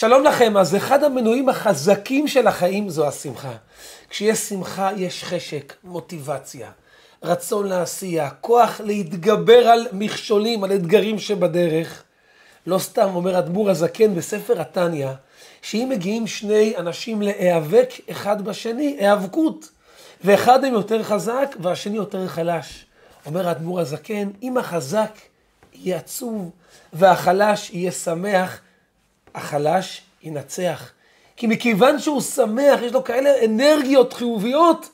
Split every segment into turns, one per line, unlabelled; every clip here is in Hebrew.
שלום לכם, אז אחד המנועים החזקים של החיים זו השמחה. כשיש שמחה יש חשק, מוטיבציה, רצון לעשייה, כוח להתגבר על מכשולים, על אתגרים שבדרך. לא סתם אומר אדמו"ר הזקן בספר התניא, שאם מגיעים שני אנשים להיאבק אחד בשני, היאבקות, ואחד הם יותר חזק והשני יותר חלש. אומר האדמו"ר הזקן, אם החזק יהיה עצוב והחלש יהיה שמח, החלש ינצח. כי מכיוון שהוא שמח, יש לו כאלה אנרגיות חיוביות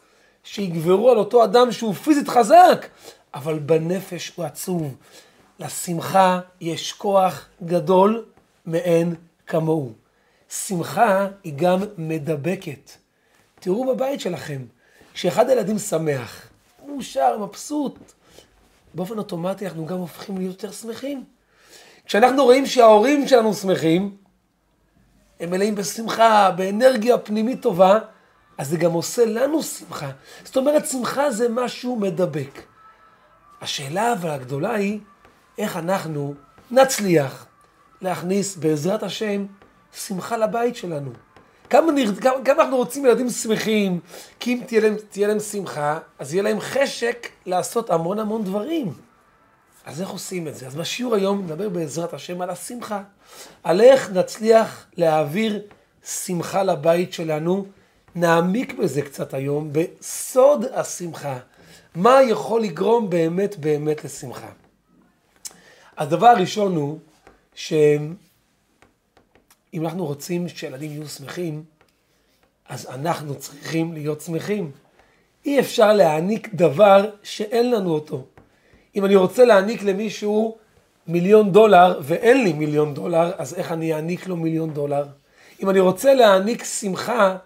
שיגברו על אותו אדם שהוא פיזית חזק, אבל בנפש הוא עצוב. לשמחה יש כוח גדול מאין כמוהו. שמחה היא גם מדבקת. תראו בבית שלכם, כשאחד הילדים שמח, מאושר, מבסוט, באופן אוטומטי אנחנו גם הופכים להיות יותר שמחים. כשאנחנו רואים שההורים שלנו שמחים, הם מלאים בשמחה, באנרגיה פנימית טובה, אז זה גם עושה לנו שמחה. זאת אומרת, שמחה זה משהו מדבק. השאלה אבל הגדולה היא, איך אנחנו נצליח להכניס בעזרת השם שמחה לבית שלנו. כמה, נר... כמה, כמה אנחנו רוצים ילדים שמחים, כי אם תהיה להם, תהיה להם שמחה, אז יהיה להם חשק לעשות המון המון דברים. אז איך עושים את זה? אז בשיעור היום נדבר בעזרת השם על השמחה. על איך נצליח להעביר שמחה לבית שלנו. נעמיק בזה קצת היום, בסוד השמחה. מה יכול לגרום באמת באמת לשמחה? הדבר הראשון הוא שאם אנחנו רוצים שילדים יהיו שמחים, אז אנחנו צריכים להיות שמחים. אי אפשר להעניק דבר שאין לנו אותו. אם אני רוצה להעניק למישהו מיליון דולר ואין לי מיליון דולר, אז איך אני אעניק לו מיליון דולר? אם אני רוצה להעניק שמחה,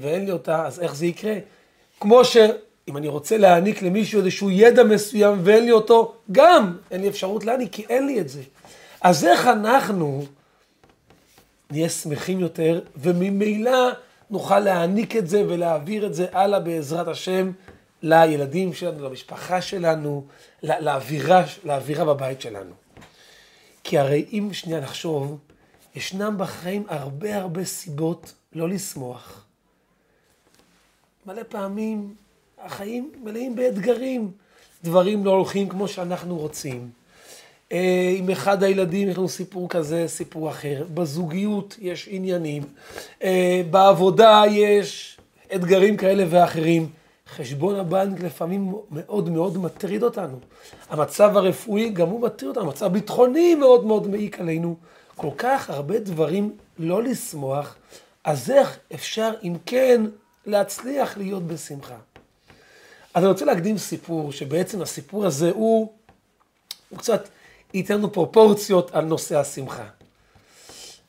ואין לי אותה, אז איך זה יקרה? כמו שאם אני רוצה להעניק למישהו איזשהו ידע מסוים ואין לי אותו, גם אין לי אפשרות להעניק, כי אין לי את זה. אז איך אנחנו נהיה שמחים יותר, וממילא נוכל להעניק את זה ולהעביר את זה הלאה בעזרת השם לילדים שלנו, למשפחה שלנו, לאווירה, לאווירה בבית שלנו. כי הרי אם שנייה נחשוב, ישנם בחיים הרבה הרבה סיבות לא לשמוח. מלא פעמים החיים מלאים באתגרים, דברים לא הולכים כמו שאנחנו רוצים. אה, עם אחד הילדים יש לנו סיפור כזה, סיפור אחר. בזוגיות יש עניינים. אה, בעבודה יש אתגרים כאלה ואחרים. חשבון הבנק לפעמים מאוד מאוד מטריד אותנו. המצב הרפואי גם הוא מטריד אותנו, המצב הביטחוני מאוד מאוד מעיק עלינו. כל כך הרבה דברים לא לשמוח, אז איך אפשר אם כן להצליח להיות בשמחה? אז אני רוצה להקדים סיפור, שבעצם הסיפור הזה הוא, הוא קצת ייתן לנו פרופורציות על נושא השמחה.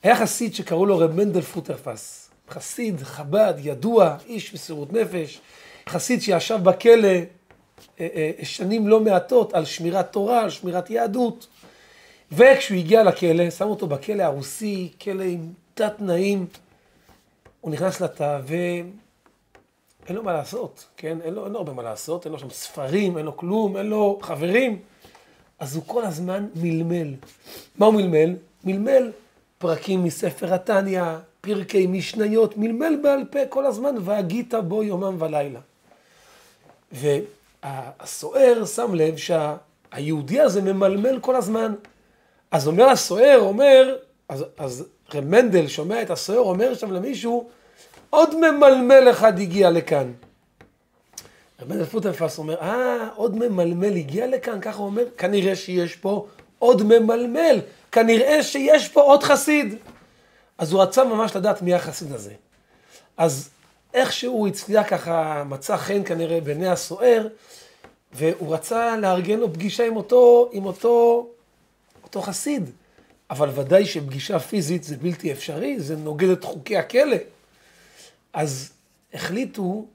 היה חסיד שקראו לו רב מנדל פוטרפס, חסיד, חב"ד, ידוע, איש מסירות נפש, חסיד שישב בכלא אה, אה, שנים לא מעטות על שמירת תורה, על שמירת יהדות. וכשהוא הגיע לכלא, שם אותו בכלא הרוסי, כלא עם תת תנאים, הוא נכנס לתא ואין לו מה לעשות, כן? אין לו, אין לו הרבה מה לעשות, אין לו שם ספרים, אין לו כלום, אין לו חברים. אז הוא כל הזמן מלמל. מה הוא מלמל? מלמל פרקים מספר התניא, פרקי משניות, מלמל בעל פה כל הזמן, והגית בו יומם ולילה. והסוער שם לב שהיהודי הזה ממלמל כל הזמן. אז אומר הסוער, אומר, אז, אז רב מנדל שומע את הסוער, אומר שם למישהו, עוד ממלמל אחד הגיע לכאן. רב מנדל פוטרפס אומר, אה, עוד ממלמל הגיע לכאן, ככה הוא אומר, כנראה שיש פה עוד ממלמל, כנראה שיש פה עוד חסיד. אז הוא רצה ממש לדעת מי החסיד הזה. אז איכשהו הצליח ככה, מצא חן כנראה בעיני הסוער, והוא רצה לארגן לו פגישה עם אותו, עם אותו, אותו חסיד. אבל ודאי שפגישה פיזית זה בלתי אפשרי, זה נוגד את חוקי הכלא. אז החליטו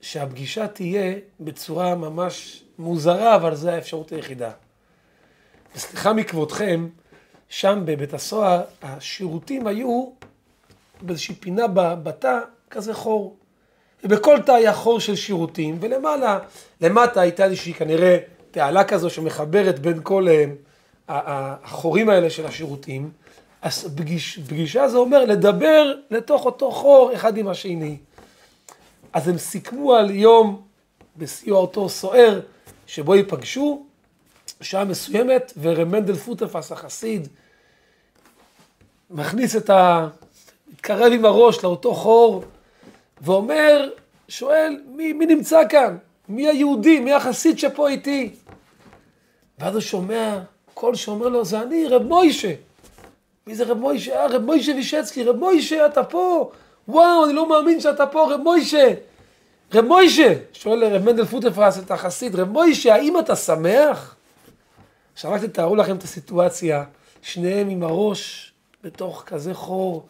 שהפגישה תהיה בצורה ממש מוזרה, אבל זו האפשרות היחידה. וסליחה מכבודכם, שם בבית הסוהר, השירותים היו באיזושהי פינה בתא, כזה חור. ובכל תא היה חור של שירותים, ולמעלה, למטה הייתה איזושהי כנראה תעלה כזו שמחברת בין כל אה, החורים האלה של השירותים, אז פגיש, פגישה זה אומר לדבר לתוך אותו חור אחד עם השני. אז הם סיכמו על יום בסיוע אותו סוער, שבו ייפגשו, שעה מסוימת, ורב מנדל פוטרפס החסיד מכניס את ה... מתקרב עם הראש לאותו חור, ואומר, שואל, מי, מי נמצא כאן? מי היהודי? מי החסיד שפה איתי? ואז הוא שומע קול שאומר לו, זה אני, רב מוישה. מי זה רב מוישה? אה, רב מוישה וישצקי, רב מוישה, אתה פה. וואו, אני לא מאמין שאתה פה, רב מוישה. רב מוישה, שואל רב מנדל פוטפרס את החסיד, רב מוישה, האם אתה שמח? עכשיו רק תתארו לכם את הסיטואציה, שניהם עם הראש בתוך כזה חור,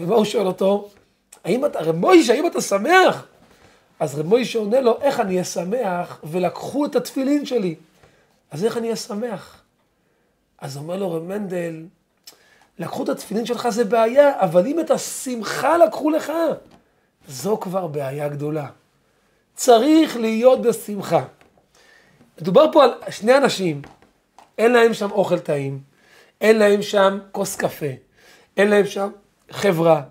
ומה הוא שואל אותו? האם אתה, רב מוישה, האם אתה שמח? אז רב מוישה עונה לו, איך אני אהיה שמח? ולקחו את התפילין שלי. אז איך אני אהיה שמח? אז אומר לו רב מנדל, לקחו את התפילין שלך זה בעיה, אבל אם את השמחה לקחו לך, זו כבר בעיה גדולה. צריך להיות בשמחה. מדובר פה על שני אנשים, אין להם שם אוכל טעים, אין להם שם כוס קפה, אין להם שם חברה,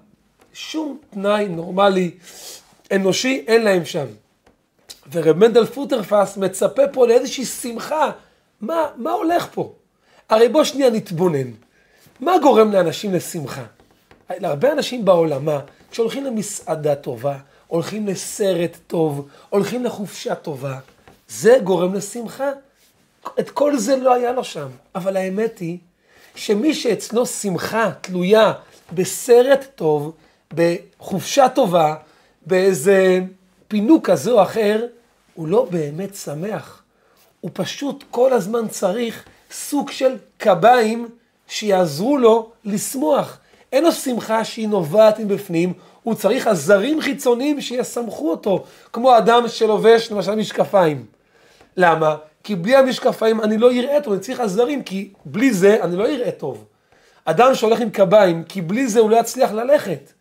שום תנאי נורמלי, אנושי, אין להם שם. ורב מנדל פוטרפס מצפה פה לאיזושהי שמחה. מה, מה הולך פה? הרי בוא שנייה נתבונן. מה גורם לאנשים לשמחה? להרבה אנשים בעולמה, כשהולכים למסעדה טובה, הולכים לסרט טוב, הולכים לחופשה טובה, זה גורם לשמחה. את כל זה לא היה לו שם. אבל האמת היא שמי שאצלו שמחה תלויה בסרט טוב, בחופשה טובה, באיזה פינוק כזה או אחר, הוא לא באמת שמח. הוא פשוט כל הזמן צריך סוג של קביים שיעזרו לו לשמוח. אין לו שמחה שהיא נובעת מבפנים, הוא צריך עזרים חיצוניים שיסמכו אותו, כמו אדם שלובש למשל משקפיים. למה? כי בלי המשקפיים אני לא אראה טוב, אני צריך עזרים, כי בלי זה אני לא אראה טוב. אדם שהולך עם קביים, כי בלי זה הוא לא יצליח ללכת.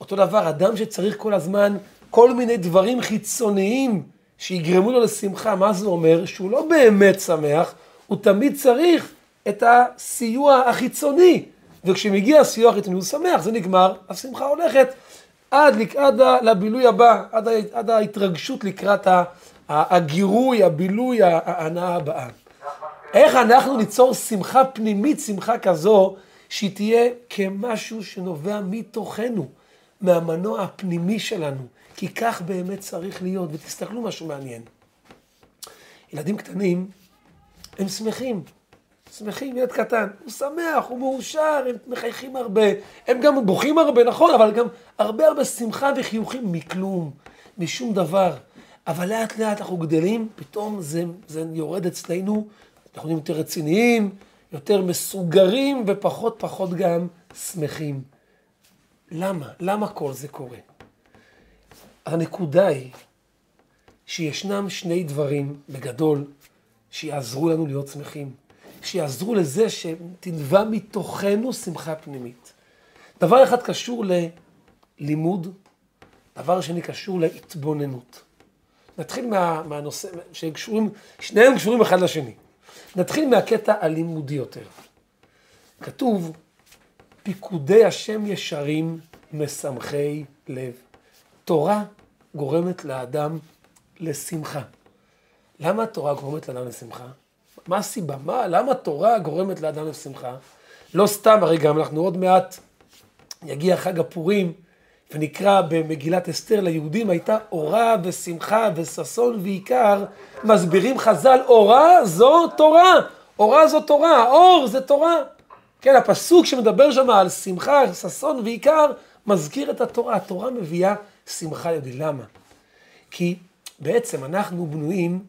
אותו דבר, אדם שצריך כל הזמן כל מיני דברים חיצוניים שיגרמו לו לשמחה, מה זה אומר? שהוא לא באמת שמח, הוא תמיד צריך את הסיוע החיצוני. וכשמגיע הסיוע החיצוני הוא שמח, זה נגמר, השמחה הולכת עד, עד לבילוי הבא, עד, עד ההתרגשות לקראת הגירוי, הבילוי, ההנאה הבאה. איך אנחנו ניצור שמחה פנימית, שמחה כזו, שהיא תהיה כמשהו שנובע מתוכנו, מהמנוע הפנימי שלנו, כי כך באמת צריך להיות, ותסתכלו משהו מעניין. ילדים קטנים, הם שמחים, שמחים, ילד קטן, הוא שמח, הוא מאושר, הם מחייכים הרבה, הם גם בוכים הרבה, נכון, אבל גם הרבה הרבה שמחה וחיוכים מכלום, משום דבר. אבל לאט לאט אנחנו גדלים, פתאום זה, זה יורד אצלנו, אנחנו נהיים יותר רציניים, יותר מסוגרים ופחות פחות גם שמחים. למה? למה כל זה קורה? הנקודה היא שישנם שני דברים בגדול שיעזרו לנו להיות שמחים. שיעזרו לזה שתנבע מתוכנו שמחה פנימית. דבר אחד קשור ללימוד, דבר שני קשור להתבוננות. נתחיל מה, מהנושא, שהם קשורים, שניהם קשורים אחד לשני. נתחיל מהקטע הלימודי יותר. כתוב, פיקודי השם ישרים משמחי לב. תורה גורמת לאדם לשמחה. למה התורה גורמת לאדם לשמחה? מה הסיבה? מה, למה תורה גורמת לאדם לשמחה? לא סתם, הרי גם אנחנו עוד מעט, יגיע חג הפורים, ונקרא במגילת אסתר ליהודים, הייתה אורה ושמחה וששון ועיקר, מסבירים חז"ל, אורה זו תורה, אורה זו תורה, אור זה תורה. כן, הפסוק שמדבר שם על שמחה, ששון ועיקר, מזכיר את התורה. התורה מביאה שמחה יהודי. למה? כי בעצם אנחנו בנויים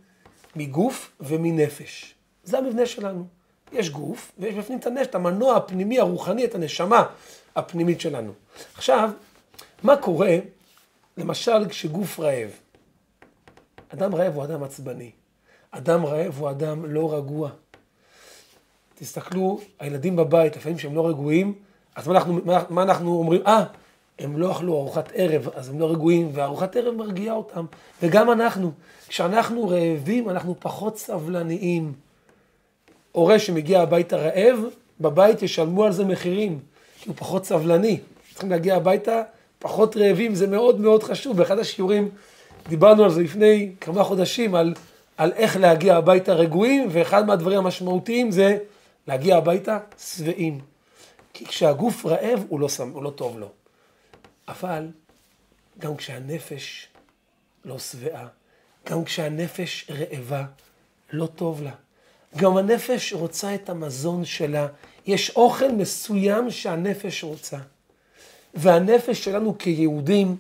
מגוף ומנפש. זה המבנה שלנו. יש גוף, ויש בפנים את הנשת, המנוע הפנימי, הרוחני, את הנשמה הפנימית שלנו. עכשיו, מה קורה, למשל, כשגוף רעב? אדם רעב הוא אדם עצבני. אדם רעב הוא אדם לא רגוע. תסתכלו, הילדים בבית, לפעמים שהם לא רגועים, אז מה אנחנו, מה, מה אנחנו אומרים? אה, הם לא אכלו ארוחת ערב, אז הם לא רגועים, וארוחת ערב מרגיעה אותם. וגם אנחנו, כשאנחנו רעבים, אנחנו פחות סבלניים. הורה שמגיע הביתה רעב, בבית ישלמו על זה מחירים, כי הוא פחות סבלני. צריכים להגיע הביתה פחות רעבים, זה מאוד מאוד חשוב. באחד השיעורים דיברנו על זה לפני כמה חודשים, על, על איך להגיע הביתה רגועים, ואחד מהדברים המשמעותיים זה להגיע הביתה שבעים. כי כשהגוף רעב, הוא לא, הוא לא טוב לו. אבל גם כשהנפש לא שבעה, גם כשהנפש רעבה, לא טוב לה. גם הנפש רוצה את המזון שלה. יש אוכל מסוים שהנפש רוצה. והנפש שלנו כיהודים,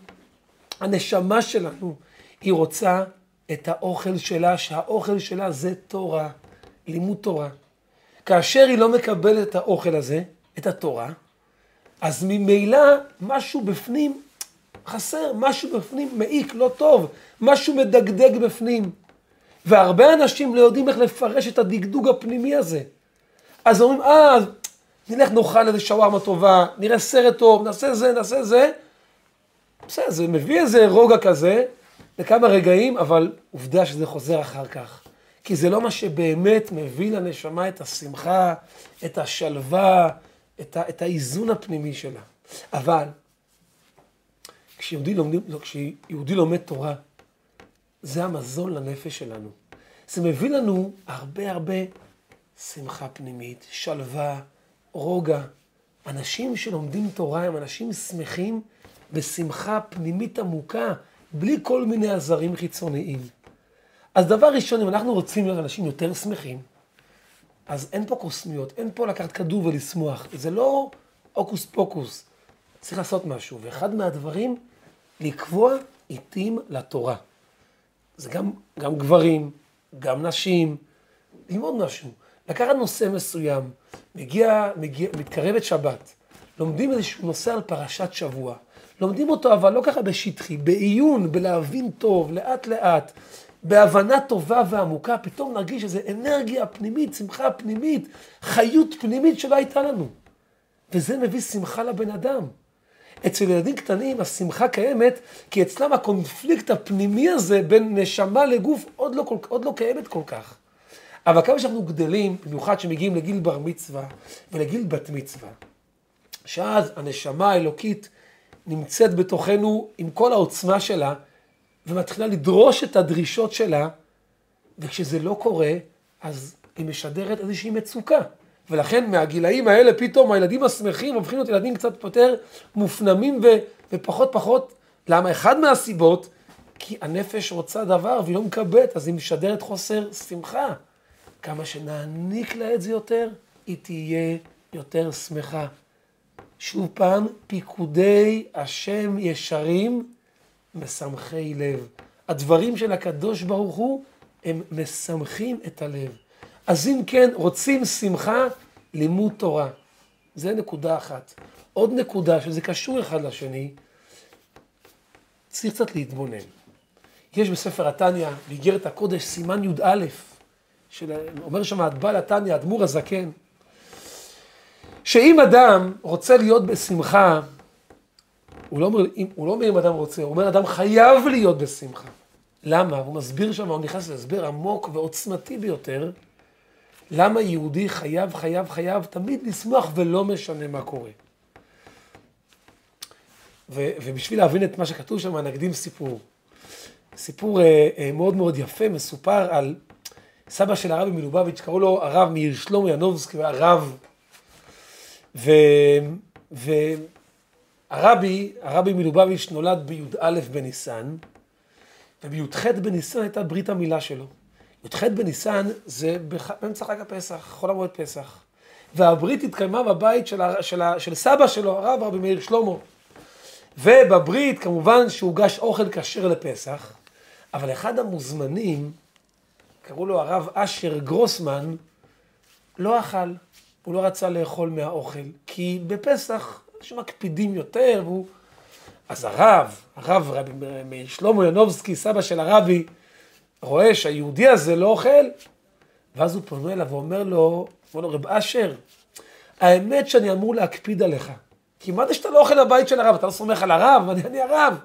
הנשמה שלנו, היא רוצה את האוכל שלה, שהאוכל שלה זה תורה, לימוד תורה. כאשר היא לא מקבלת את האוכל הזה, את התורה, אז ממילא משהו בפנים חסר, משהו בפנים מעיק, לא טוב, משהו מדגדג בפנים. והרבה אנשים לא יודעים איך לפרש את הדגדוג הפנימי הזה. אז אומרים, אה, נלך נאכל איזה שווארמה טובה, נראה סרט טוב, נעשה זה, נעשה זה. בסדר, זה מביא איזה רוגע כזה לכמה רגעים, אבל עובדה שזה חוזר אחר כך. כי זה לא מה שבאמת מביא לנשמה את השמחה, את השלווה, את, ה, את האיזון הפנימי שלה. אבל כשיהודי, לומדים, לא, כשיהודי לומד תורה, זה המזון לנפש שלנו. זה מביא לנו הרבה הרבה שמחה פנימית, שלווה, רוגע. אנשים שלומדים תורה הם אנשים שמחים בשמחה פנימית עמוקה, בלי כל מיני עזרים חיצוניים. אז דבר ראשון, אם אנחנו רוצים להיות אנשים יותר שמחים, אז אין פה קוסמיות, אין פה לקחת כדור ולשמוח. זה לא הוקוס פוקוס. צריך לעשות משהו. ואחד מהדברים, לקבוע עיתים לתורה. זה גם, גם גברים, גם נשים, ללמוד משהו. לקחת נושא מסוים, מגיע, מגיע, מתקרבת שבת, לומדים איזשהו נושא על פרשת שבוע. לומדים אותו אבל לא ככה בשטחי, בעיון, בלהבין טוב, לאט לאט, בהבנה טובה ועמוקה, פתאום נרגיש איזו אנרגיה פנימית, שמחה פנימית, חיות פנימית שלא הייתה לנו. וזה מביא שמחה לבן אדם. אצל ילדים קטנים השמחה קיימת, כי אצלם הקונפליקט הפנימי הזה בין נשמה לגוף עוד לא, כל, עוד לא קיימת כל כך. אבל כמה שאנחנו גדלים, במיוחד שמגיעים לגיל בר מצווה ולגיל בת מצווה, שאז הנשמה האלוקית נמצאת בתוכנו עם כל העוצמה שלה, ומתחילה לדרוש את הדרישות שלה, וכשזה לא קורה, אז היא משדרת איזושהי מצוקה. ולכן מהגילאים האלה פתאום הילדים השמחים הופכים להיות ילדים קצת יותר מופנמים ו, ופחות פחות. למה? אחד מהסיבות, כי הנפש רוצה דבר והיא לא מקבלת, אז היא משדרת חוסר שמחה. כמה שנעניק לה את זה יותר, היא תהיה יותר שמחה. שוב פעם, פיקודי השם ישרים, משמחי לב. הדברים של הקדוש ברוך הוא, הם משמחים את הלב. אז אם כן, רוצים שמחה, לימוד תורה. זה נקודה אחת. עוד נקודה, שזה קשור אחד לשני, צריך קצת להתבונן. יש בספר התניא, באיגרת הקודש, סימן י"א, אומר שם בעל התניא, האדמו"ר הזקן, שאם אדם רוצה להיות בשמחה, הוא לא, אומר, הוא לא אומר אם אדם רוצה, הוא אומר אדם חייב להיות בשמחה. למה? הוא מסביר שם, הוא נכנס להסבר עמוק ועוצמתי ביותר, למה יהודי חייב, חייב, חייב תמיד לשמוח ולא משנה מה קורה. ו, ובשביל להבין את מה שכתוב שם, נקדים סיפור. סיפור אה, אה, מאוד מאוד יפה, מסופר על סבא של הרבי מלובביץ', קראו לו הרב מאיר שלמה ינובסקי, הוא היה רב. ו, והרבי, הרבי מלובביץ' נולד בי"א בניסן, ובי"ח בניסן הייתה ברית המילה שלו. י"ח בניסן זה באמצע חג הפסח, חול המועד פסח. והברית התקיימה בבית של, הר... של, ה... של סבא שלו, הרב רבי מאיר שלמה. ובברית כמובן שהוגש אוכל כשר לפסח, אבל אחד המוזמנים, קראו לו הרב אשר גרוסמן, לא אכל, הוא לא רצה לאכול מהאוכל, כי בפסח שמקפידים יותר, והוא... אז הרב, הרב רבי מאיר שלמה ינובסקי, סבא של הרבי, רואה שהיהודי הזה לא אוכל, ואז הוא פונה אליו ואומר לו, אומר לו, רב אשר, האמת שאני אמור להקפיד עליך. כי מה זה שאתה לא אוכל בבית של הרב? אתה לא סומך על הרב? אני, אני הרב.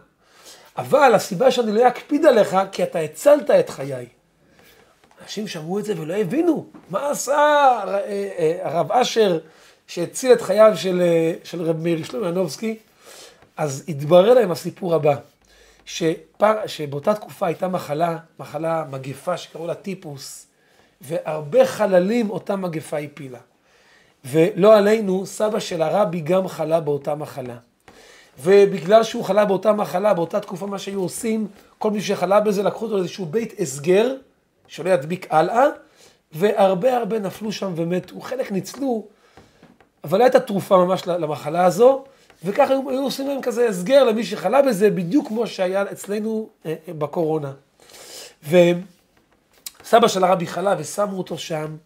אבל הסיבה שאני לא אקפיד עליך, כי אתה הצלת את חיי. אנשים שמעו את זה ולא הבינו. מה עשה אה, אה, הרב אשר שהציל את חייו של, אה, של רב מאיר שלמה ינובסקי? אז התברר להם הסיפור הבא, שפר, שבאותה תקופה הייתה מחלה, מחלה, מגפה שקראו לה טיפוס, והרבה חללים אותה מגפה הפילה. ולא עלינו, סבא של הרבי גם חלה באותה מחלה. ובגלל שהוא חלה באותה מחלה, באותה תקופה מה שהיו עושים, כל מי שחלה בזה לקחו אותו לאיזשהו בית הסגר, שלא ידביק הלאה, והרבה הרבה נפלו שם ומתו. חלק ניצלו, אבל לא הייתה תרופה ממש למחלה הזו, וככה היו, היו עושים להם כזה הסגר למי שחלה בזה, בדיוק כמו שהיה אצלנו אה, אה, בקורונה. וסבא של הרבי חלה ושמו אותו שם.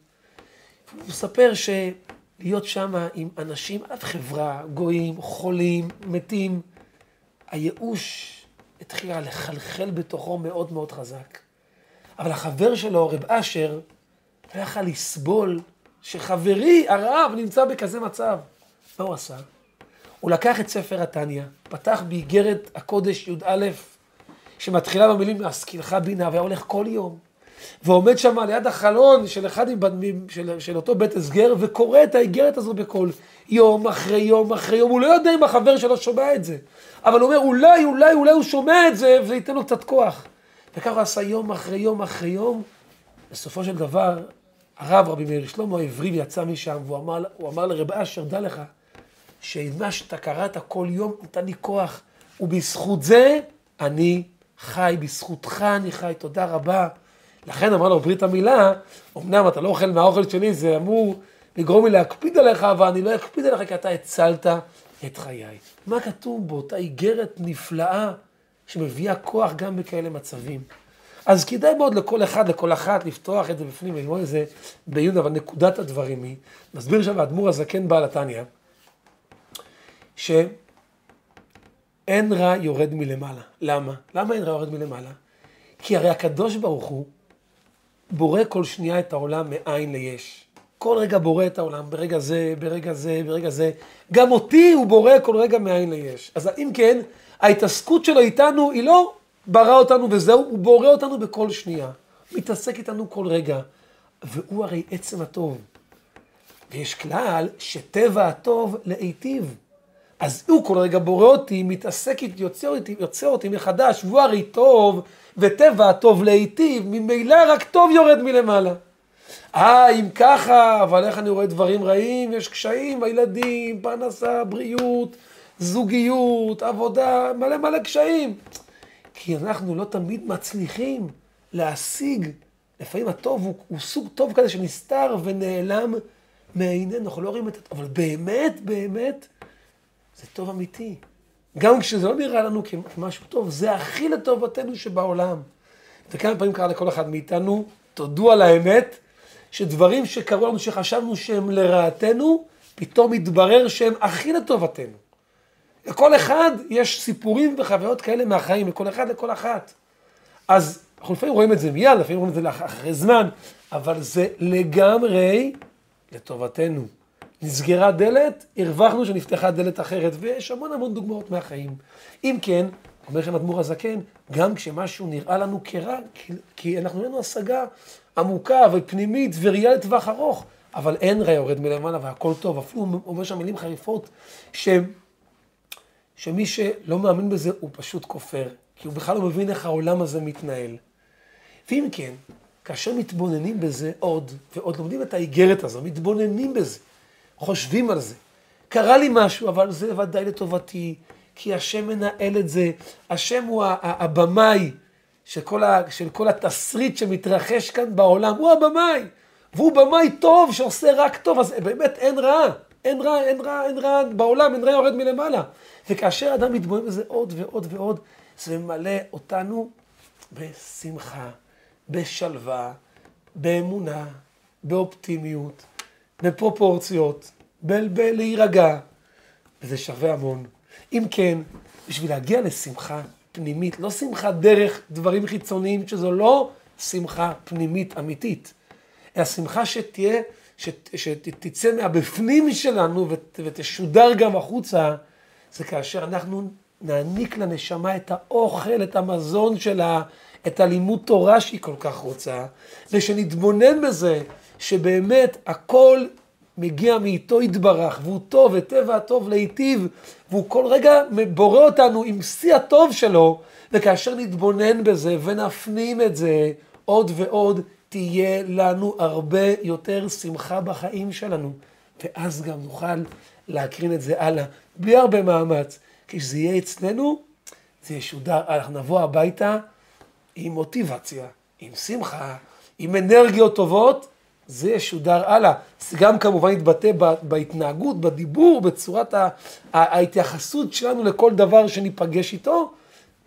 הוא מספר שלהיות שם עם אנשים, עד חברה, גויים, חולים, מתים, הייאוש התחילה לחלחל בתוכו מאוד מאוד חזק. אבל החבר שלו, רב אשר, לא יכל לסבול שחברי הרב נמצא בכזה מצב. מה הוא עשה? הוא לקח את ספר התניא, פתח באיגרת הקודש י"א, שמתחילה במילים להשכילך בינה, והיה הולך כל יום, ועומד שם ליד החלון של אחד מבנים, של, של אותו בית הסגר, וקורא את האיגרת הזו בקול, יום אחרי יום אחרי יום, הוא לא יודע אם החבר שלו שומע את זה, אבל הוא אומר, אולי, אולי, אולי הוא שומע את זה, וזה ייתן לו קצת כוח. וככה הוא עשה יום אחרי יום אחרי יום, בסופו של דבר, הרב רבי מאיר שלמה העברי ויצא משם, והוא אמר, אמר לרב אשר, דע לך, שמה שאתה קראת כל יום נתן לי כוח, ובזכות זה אני חי, בזכותך אני חי, תודה רבה. לכן אמר לו ברית המילה, אמנם אתה לא אוכל מהאוכל שלי, זה אמור לגרום לי להקפיד עליך, אבל אני לא אקפיד עליך כי אתה הצלת את חיי. מה כתוב באותה איגרת נפלאה שמביאה כוח גם בכאלה מצבים? אז כדאי מאוד לכל אחד, לכל אחת, לפתוח את זה בפנים, ללמוד את זה בעיון, אבל נקודת הדברים היא, מסביר שם האדמו"ר הזקן בעל התניא, שאין רע יורד מלמעלה. למה? למה אין רע יורד מלמעלה? כי הרי הקדוש ברוך הוא בורא כל שנייה את העולם מאין ליש. כל רגע בורא את העולם, ברגע זה, ברגע זה, ברגע זה. גם אותי הוא בורא כל רגע מאין ליש. אז אם כן, ההתעסקות שלו איתנו היא לא ברא אותנו וזהו, הוא בורא אותנו בכל שנייה. מתעסק איתנו כל רגע. והוא הרי עצם הטוב. ויש כלל שטבע הטוב להיטיב. אז הוא כל רגע בורא אותי, מתעסק איתי, יוצר אותי, יוצר אותי מחדש, והוא הרי טוב, וטבע הטוב להיטיב, ממילא רק טוב יורד מלמעלה. אה, אם ככה, אבל איך אני רואה דברים רעים? יש קשיים, הילדים, פרנסה, בריאות, זוגיות, עבודה, מלא מלא קשיים. כי אנחנו לא תמיד מצליחים להשיג, לפעמים הטוב הוא, הוא סוג טוב כזה שנסתר ונעלם מעינינו, אנחנו לא רואים את זה, אבל באמת, באמת, זה טוב אמיתי. גם כשזה לא נראה לנו כמשהו טוב, זה הכי לטובתנו שבעולם. וכמה פעמים קרה לכל אחד מאיתנו, תודו על האמת, שדברים שקרו לנו שחשבנו שהם לרעתנו, פתאום התברר שהם הכי לטובתנו. לכל אחד יש סיפורים וחוויות כאלה מהחיים, לכל אחד, לכל אחת. אז אנחנו לפעמים רואים את זה מיד, לפעמים רואים את זה אחרי זמן, אבל זה לגמרי לטובתנו. נסגרה דלת, הרווחנו שנפתחה דלת אחרת, ויש המון המון דוגמאות מהחיים. אם כן, אומר שם אדמו"ר הזקן, גם כשמשהו נראה לנו כרע, כי, כי אנחנו אין לנו השגה עמוקה ופנימית וראייה לטווח ארוך, אבל אין רע יורד מלמעלה והכל טוב. אפילו הוא אומר שם מילים חריפות, ש, שמי שלא מאמין בזה הוא פשוט כופר, כי הוא בכלל לא מבין איך העולם הזה מתנהל. ואם כן, כאשר מתבוננים בזה עוד ועוד, לומדים את האיגרת הזו, מתבוננים בזה. חושבים על זה. קרה לי משהו, אבל זה ודאי לטובתי, כי השם מנהל את זה. השם הוא הבמאי של כל, ה, של כל התסריט שמתרחש כאן בעולם, הוא הבמאי. והוא במאי טוב שעושה רק טוב, אז באמת אין רע. אין רע, אין רע, אין רע בעולם, אין רע יורד מלמעלה. וכאשר אדם מתבונן בזה עוד ועוד ועוד, זה ממלא אותנו בשמחה, בשלווה, באמונה, באופטימיות. בפרופורציות, בלהירגע, וזה שווה המון. אם כן, בשביל להגיע לשמחה פנימית, לא שמחה דרך דברים חיצוניים, שזו לא שמחה פנימית אמיתית, אלא שמחה שתהיה, שת, שתצא מהבפנים שלנו ות, ותשודר גם החוצה, זה כאשר אנחנו נעניק לנשמה את האוכל, את המזון שלה, את הלימוד תורה שהיא כל כך רוצה, ושנתבונן בזה שבאמת הכל מגיע מאיתו יתברך, והוא טוב, וטבע הטוב להיטיב, והוא כל רגע בורא אותנו עם שיא הטוב שלו, וכאשר נתבונן בזה ונפנים את זה עוד ועוד, תהיה לנו הרבה יותר שמחה בחיים שלנו, ואז גם נוכל להקרין את זה הלאה, בלי הרבה מאמץ. כשזה יהיה אצלנו, זה ישודר, אנחנו נבוא הביתה עם מוטיבציה, עם שמחה, עם אנרגיות טובות, זה ישודר הלאה. זה גם כמובן יתבטא בהתנהגות, בדיבור, בצורת ההתייחסות שלנו לכל דבר שניפגש איתו,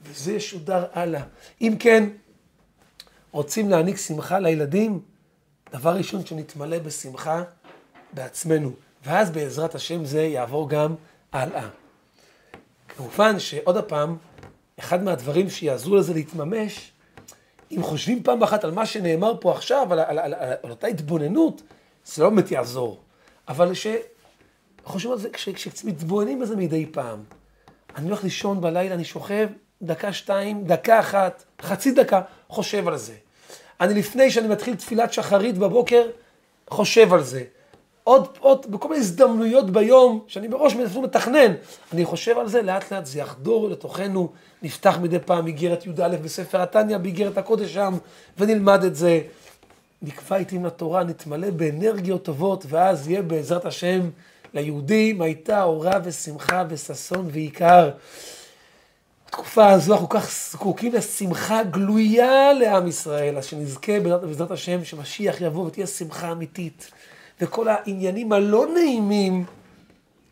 וזה ישודר הלאה. אם כן, רוצים להעניק שמחה לילדים, דבר ראשון שנתמלא בשמחה בעצמנו, ואז בעזרת השם זה יעבור גם הלאה. כמובן שעוד פעם, אחד מהדברים שיעזרו לזה להתממש, אם חושבים פעם אחת על מה שנאמר פה עכשיו, על, על, על, על, על אותה התבוננות, זה לא באמת יעזור. אבל כשחושבים על זה, כשמתבוננים בזה מדי פעם, אני הולך לישון בלילה, אני שוכב דקה, שתיים, דקה אחת, חצי דקה, חושב על זה. אני לפני שאני מתחיל תפילת שחרית בבוקר, חושב על זה. עוד, עוד, בכל מיני הזדמנויות ביום, שאני בראש אפילו מתכנן, אני חושב על זה, לאט לאט זה יחדור לתוכנו, נפתח מדי פעם איגרת י"א בספר התניא, באיגרת הקודש שם, ונלמד את זה. נקבע איתי עם התורה, נתמלא באנרגיות טובות, ואז יהיה בעזרת השם ליהודים, הייתה אורה ושמחה וששון ועיקר. בתקופה הזו אנחנו כך זקוקים לשמחה גלויה לעם ישראל, אז שנזכה בעזרת השם שמשיח יבוא ותהיה שמחה אמיתית. וכל העניינים הלא נעימים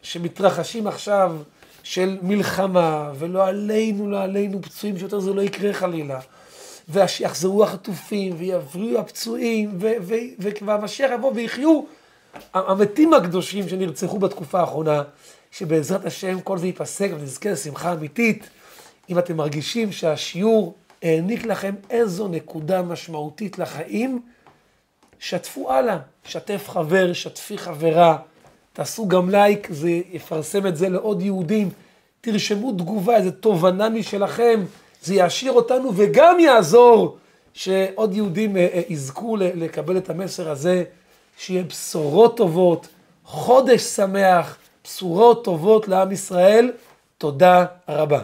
שמתרחשים עכשיו של מלחמה, ולא עלינו, לא עלינו פצועים, שיותר זה לא יקרה חלילה. ושיחזרו החטופים, ויבריאו הפצועים, והמשיח יבוא ויחיו המתים הקדושים שנרצחו בתקופה האחרונה, שבעזרת השם כל זה ייפסק ונזכה לשמחה אמיתית. אם אתם מרגישים שהשיעור העניק לכם איזו נקודה משמעותית לחיים, שתפו הלאה, שתף חבר, שתפי חברה, תעשו גם לייק, זה יפרסם את זה לעוד יהודים, תרשמו תגובה, איזו תובנה משלכם, זה יעשיר אותנו וגם יעזור שעוד יהודים אה, אה, יזכו לקבל את המסר הזה, שיהיה בשורות טובות, חודש שמח, בשורות טובות לעם ישראל, תודה רבה.